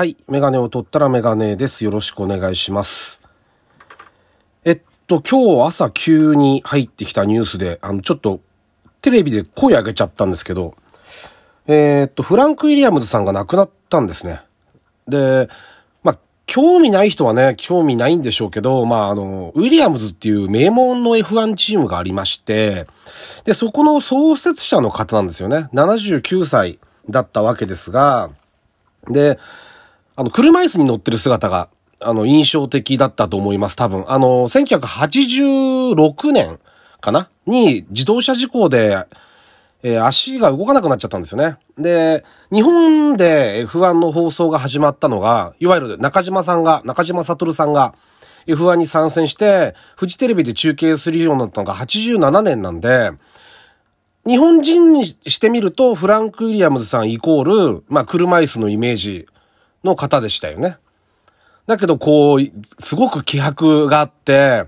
はい。メガネを取ったらメガネです。よろしくお願いします。えっと、今日朝急に入ってきたニュースで、あの、ちょっと、テレビで声上げちゃったんですけど、えーっと、フランク・ウィリアムズさんが亡くなったんですね。で、まあ、興味ない人はね、興味ないんでしょうけど、まあ、あの、ウィリアムズっていう名門の F1 チームがありまして、で、そこの創設者の方なんですよね。79歳だったわけですが、で、あの、車椅子に乗ってる姿が、あの、印象的だったと思います、多分。あの、1986年かな？に自動車事故で、えー足が動かなくなっちゃったんですよね。で、日本で F1 の放送が始まったのが、いわゆる中島さんが、中島悟さんが F1 に参戦して、フジテレビで中継するようになったのが87年なんで、日本人にしてみると、フランク・ウィリアムズさんイコール、まあ、車椅子のイメージの方でしたよね。だけど、こう、すごく気迫があって、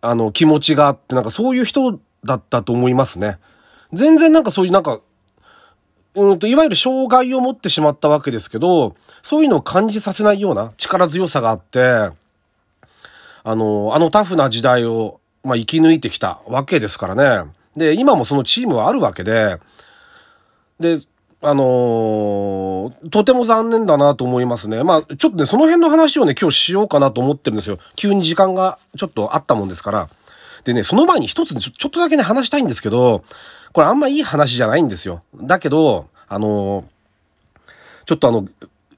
あの、気持ちがあって、なんかそういう人だったと思いますね。全然なんかそういうなんか、うんと、いわゆる障害を持ってしまったわけですけど、そういうのを感じさせないような力強さがあって、あの、あのタフな時代を、まあ、生き抜いてきたわけですからね。で、今もそのチームはあるわけで、で、あのーとても残念だなと思いますね。まあ、ちょっとね、その辺の話をね、今日しようかなと思ってるんですよ。急に時間がちょっとあったもんですから。でね、その前に一つちょ、ちょっとだけね、話したいんですけど、これあんまいい話じゃないんですよ。だけど、あのーちょっとあの、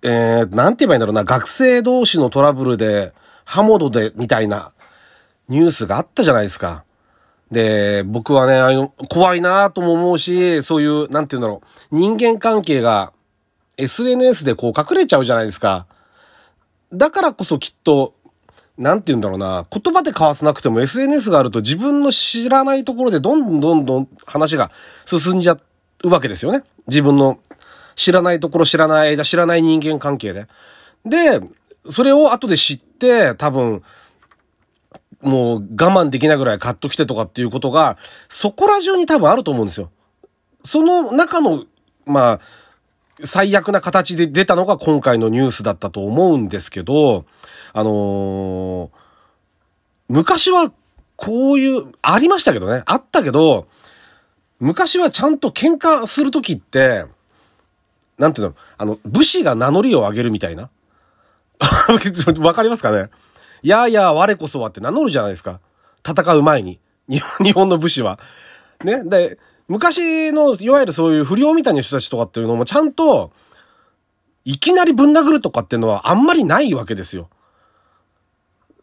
えー、なんて言えばいいんだろうな、学生同士のトラブルで、ハモドで、みたいなニュースがあったじゃないですか。で、僕はね、あの、怖いなとも思うし、そういう、なんて言うんだろう、人間関係が SNS でこう隠れちゃうじゃないですか。だからこそきっと、なんて言うんだろうな、言葉で交わさなくても SNS があると自分の知らないところでどんどんどんどん話が進んじゃうわけですよね。自分の知らないところ知らない間知らない人間関係で。で、それを後で知って多分、もう我慢できないぐらいカッと来てとかっていうことが、そこら中に多分あると思うんですよ。その中の、まあ、最悪な形で出たのが今回のニュースだったと思うんですけど、あのー昔はこういう、ありましたけどね。あったけど、昔はちゃんと喧嘩するときって、なんていうの、あの、武士が名乗りを上げるみたいな。わかりますかね？やあやあ我こそはって名乗るじゃないですか。戦う前に。日本の武士は。ね。で、昔の、いわゆるそういう不良みたいな人たちとかっていうのもちゃんと、いきなりぶん殴るとかっていうのはあんまりないわけですよ。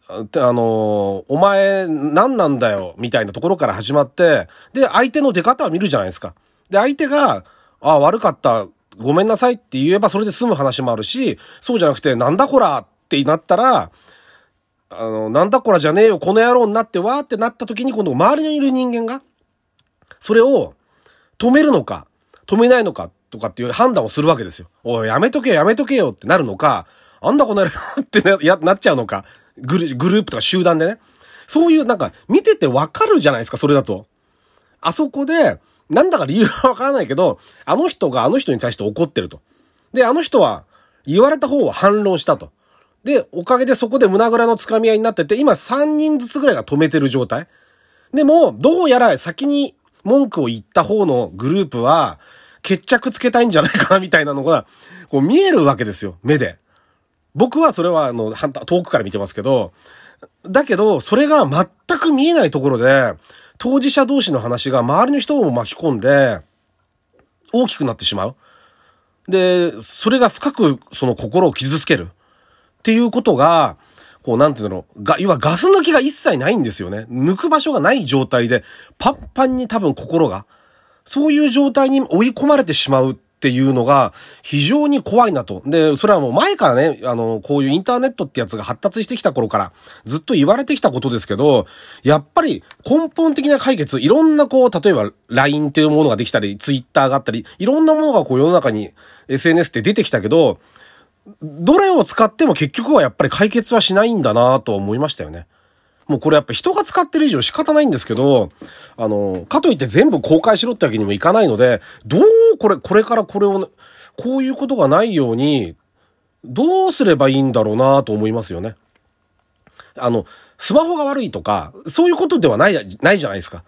あのお前何なんだよ、みたいなところから始まって、で、相手の出方を見るじゃないですか。で、相手が、あ悪かった、ごめんなさいって言えばそれで済む話もあるし、そうじゃなくて、なんだこらってなったら、あの、なんだこらじゃねえよ、この野郎になってわーってなった時に今度周りにいる人間が、それを止めるのか、止めないのかとかっていう判断をするわけですよ。おい、やめとけよ、やめとけよってなるのか、あんだこの野郎ってな やなっちゃうのか、グルグループとか集団でね。そういうなんか見ててわかるじゃないですか、それだと。あそこで、なんだか理由はわからないけど、あの人があの人に対して怒ってると。で、あの人は言われた方は反論したと。で、おかげでそこで胸ぐらの掴み合いになってて、今3人ずつぐらいが止めてる状態。でも、どうやら先に文句を言った方のグループは、決着つけたいんじゃないかなみたいなのが、こう見えるわけですよ、目で。僕はそれは、あの、遠くから見てますけど、だけど、それが全く見えないところで、当事者同士の話が周りの人を巻き込んで、大きくなってしまう。で、それが深くその心を傷つける。っていうことが、こう、なんていうの、が、いわゆるガス抜きが一切ないんですよね。抜く場所がない状態で、パンパンに多分心が、そういう状態に追い込まれてしまうっていうのが、非常に怖いなと。で、それはもう前からね、あの、こういうインターネットってやつが発達してきた頃から、ずっと言われてきたことですけど、やっぱり根本的な解決、いろんなこう、例えば LINE っていうものができたり、Twitter があったり、いろんなものがこう世の中に SNS って出てきたけど、どれを使っても結局はやっぱり解決はしないんだなと思いましたよね。もうこれやっぱ人が使ってる以上仕方ないんですけど、あの、かといって全部公開しろってわけにもいかないので、どうこれ、これからこれを、こういうことがないように、どうすればいいんだろうなと思いますよね。あの、スマホが悪いとか、そういうことではない、ないじゃないですか。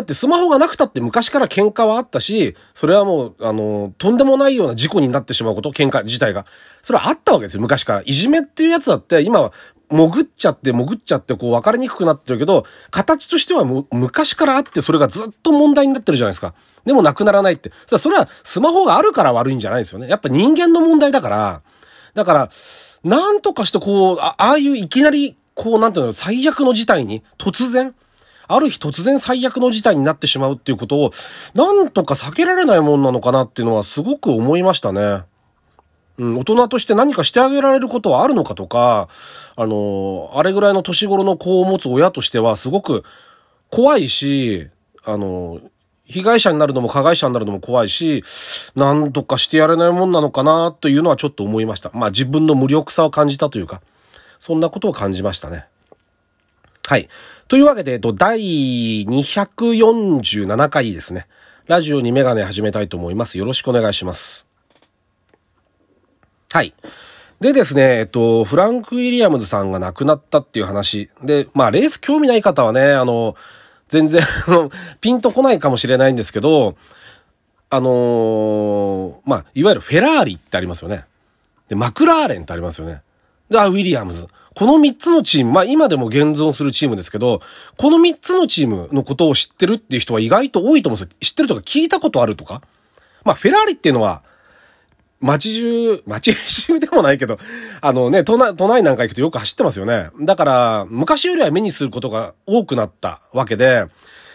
だってスマホがなくたって昔から喧嘩はあったし、それはもう、あの、とんでもないような事故になってしまうこと、喧嘩自体が。それはあったわけですよ、昔から。いじめっていうやつだって、今は、潜っちゃって、潜っちゃって、こう分かりにくくなってるけど、形としてはもう昔からあって、それがずっと問題になってるじゃないですか。でもなくならないって。それは、それはスマホがあるから悪いんじゃないですよね。やっぱ人間の問題だから、だから、なんとかしてこう、ああいういきなり、こう、なんていうの、最悪の事態に、突然、ある日突然最悪の事態になってしまうっていうことを、なんとか避けられないもんなのかなっていうのはすごく思いましたね。うん、大人として何かしてあげられることはあるのかとか、あの、あれぐらいの年頃の子を持つ親としてはすごく怖いし、あの、被害者になるのも加害者になるのも怖いし、何とかしてやれないもんなのかなというのはちょっと思いました。まあ自分の無力さを感じたというか、そんなことを感じましたね。はい。というわけで、えっと、第247回ですね。ラジオにメガネ始めたいと思います。よろしくお願いします。はい。でですね、えっと、フランク・ウィリアムズさんが亡くなったっていう話。で、まあ、レース興味ない方はね、あの、全然、ピンとこないかもしれないんですけど、あのー、まあ、いわゆるフェラーリってありますよね。で、マクラーレンってありますよね。で、あ、ウィリアムズ。この3つのチーム、まあ今でも現存するチームですけど、この3つのチームのことを知ってるっていう人は意外と多いと思うんですよ。知ってるとか聞いたことあるとか？まあフェラーリっていうのは、街中、街中でもないけど、あのね、都内、都内なんか行くとよく走ってますよね。だから、昔よりは目にすることが多くなったわけで、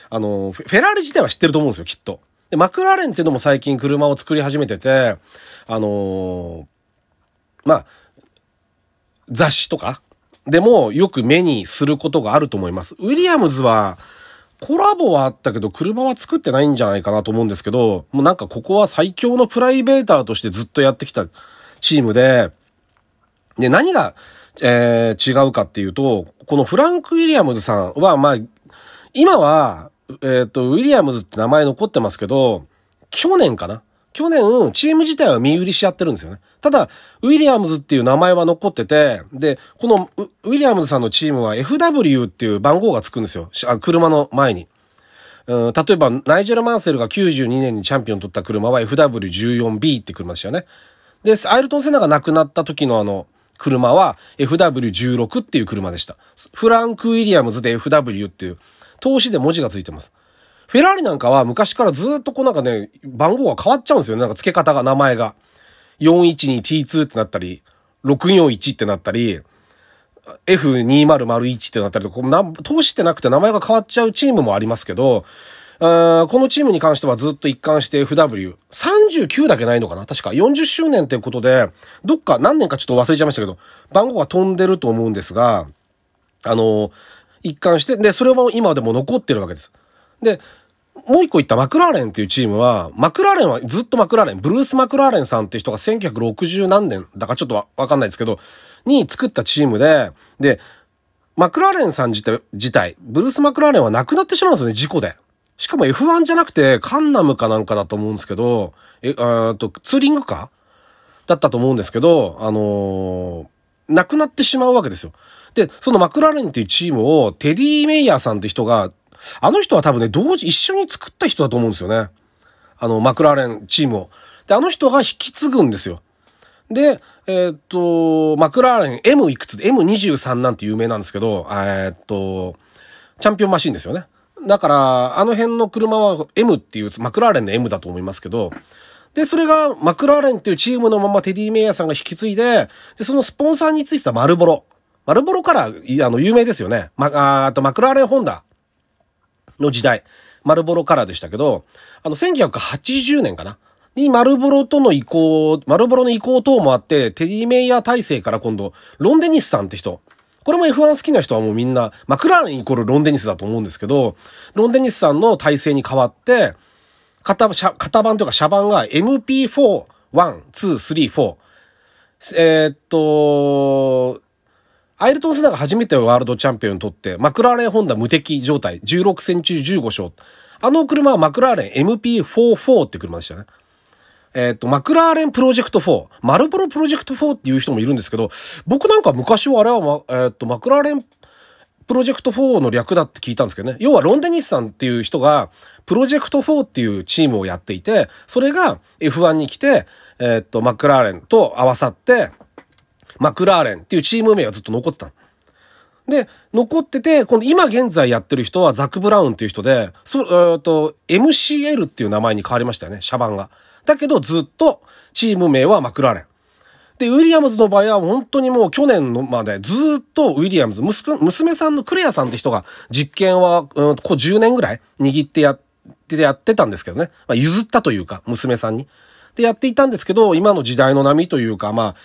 あの、フェラーリ自体は知ってると思うんですよ、きっと。で、マクラーレンっていうのも最近車を作り始めてて、あのー、まあ、雑誌とかでもよく目にすることがあると思います。ウィリアムズは、コラボはあったけど、車は作ってないんじゃないかなと思うんですけど、もうなんかここは最強のプライベーターとしてずっとやってきたチームで、で、何が、えー、違うかっていうと、このフランク・ウィリアムズさんは、まあ、今は、えっ、ー、と、ウィリアムズって名前残ってますけど、去年かな去年、チーム自体は見売りし合ってるんですよね。ただ、ウィリアムズっていう名前は残ってて、で、このウィリアムズさんのチームは FW っていう番号がつくんですよ。車の前に。うん、例えば、ナイジェル・マンセルが92年にチャンピオン取った車は FW14B って車でしたよね。で、アイルトン・セナが亡くなった時のあの、車は FW16 っていう車でした。フランク・ウィリアムズで FW っていう、投資で文字がついてます。フェラーリなんかは昔からずっとこうなんかね、番号が変わっちゃうんですよね。なんか付け方が、名前が。412T2 ってなったり、641ってなったり、F2001 ってなったりとか、投資ってなくて名前が変わっちゃうチームもありますけど、このチームに関してはずっと一貫して FW。39だけないのかな？確か40周年ってことで、どっか何年かちょっと忘れちゃいましたけど、番号が飛んでると思うんですが、あの、一貫して、で、それも今でも残ってるわけです。で、もう一個言ったマクラーレンっていうチームは、マクラーレンはずっとマクラーレン、ブルース・マクラーレンさんっていう人が1960何年だかちょっとわわかんないですけど、に作ったチームで、で、マクラーレンさん自体、自体、ブルース・マクラーレンは亡くなってしまうんですよね、事故で。しかも F1 じゃなくて、カンナムかなんかだと思うんですけど、え、あと、ツーリングか？だったと思うんですけど、あのー、亡くなってしまうわけですよ。で、そのマクラーレンっていうチームを、テディ・メイヤーさんって人があの人は多分ね、同時、一緒に作った人だと思うんですよね。あの、マクラーレンチームを。で、あの人が引き継ぐんですよ。で、えー、っと、マクラーレン M いくつで、M23 なんて有名なんですけど、えー、っと、チャンピオンマシンですよね。だから、あの辺の車は M っていう、マクラーレンの M だと思いますけど、で、それがマクラーレンっていうチームのままテディ・メイヤーさんが引き継いで、で、そのスポンサーについてたマルボロ。マルボロから、あの、有名ですよね。ま、あとマクラーレンホンダ。の時代、マルボロカラーでしたけど、あの、1980年かな。に、マルボロとの移行、マルボロの移行等もあって、テディメイヤー体制から今度、ロンデニスさんって人、これも F1 好きな人はもうみんな、マクラーレンイコールロンデニスだと思うんですけど、ロンデニスさんの体制に変わって、型、型番というか車番が MP4、1、2、3、4。えー、っと、アイルトン・セナが初めてワールドチャンピオンを取って、マクラーレン・ホンダ無敵状態、16戦中15勝。あの車はマクラーレン MP44 って車でしたね。えっ、と、マクラーレンプロジェクト4、マルプロプロジェクト4っていう人もいるんですけど、僕なんか昔はあれは、ま、えっ、と、マクラーレンプロジェクト4の略だって聞いたんですけどね。要はロンデニスさんっていう人が、プロジェクト4っていうチームをやっていて、それが F1 に来て、えっ、と、マクラーレンと合わさって、マクラーレンっていうチーム名がずっと残ってた。で、残ってて、今度今現在やってる人はザック・ブラウンっていう人で、そ、えっ、と、MCL っていう名前に変わりましたよね、シャバンが。だけどずっとチーム名はマクラーレン。で、ウィリアムズの場合は本当にもう去年のまでずっとウィリアムズ、娘さんのクレアさんって人が実験は、うん、こう10年ぐらい握ってやってやってたんですけどね。まあ、譲ったというか、娘さんに。で、やっていたんですけど、今の時代の波というか、まあ、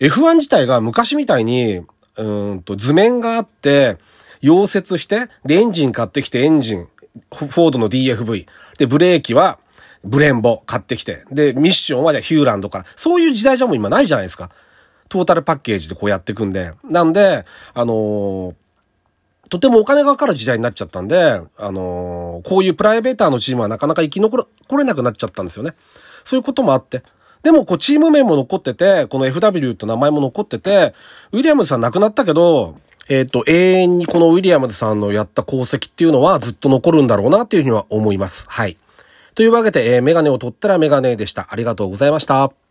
F1 自体が昔みたいに、うんと図面があって、溶接して、で、エンジン買ってきて、エンジン、フォードの DFV。で、ブレーキは、ブレンボ買ってきて。で、ミッションはじゃヒューランドから。そういう時代じゃもう今ないじゃないですか。トータルパッケージでこうやっていくんで。なんで、あのー、とてもお金がかかる時代になっちゃったんで、あのー、こういうプライベーターのチームはなかなか生き残れなくなっちゃったんですよね。そういうこともあって。でも、こう、チーム名も残ってて、この FW って名前も残ってて、ウィリアムズさん亡くなったけど、えっ、ー、と、永遠にこのウィリアムズさんのやった功績っていうのはずっと残るんだろうなっていうふうには思います。はい。というわけで、えー、メガネを取ったらメガネでした。ありがとうございました。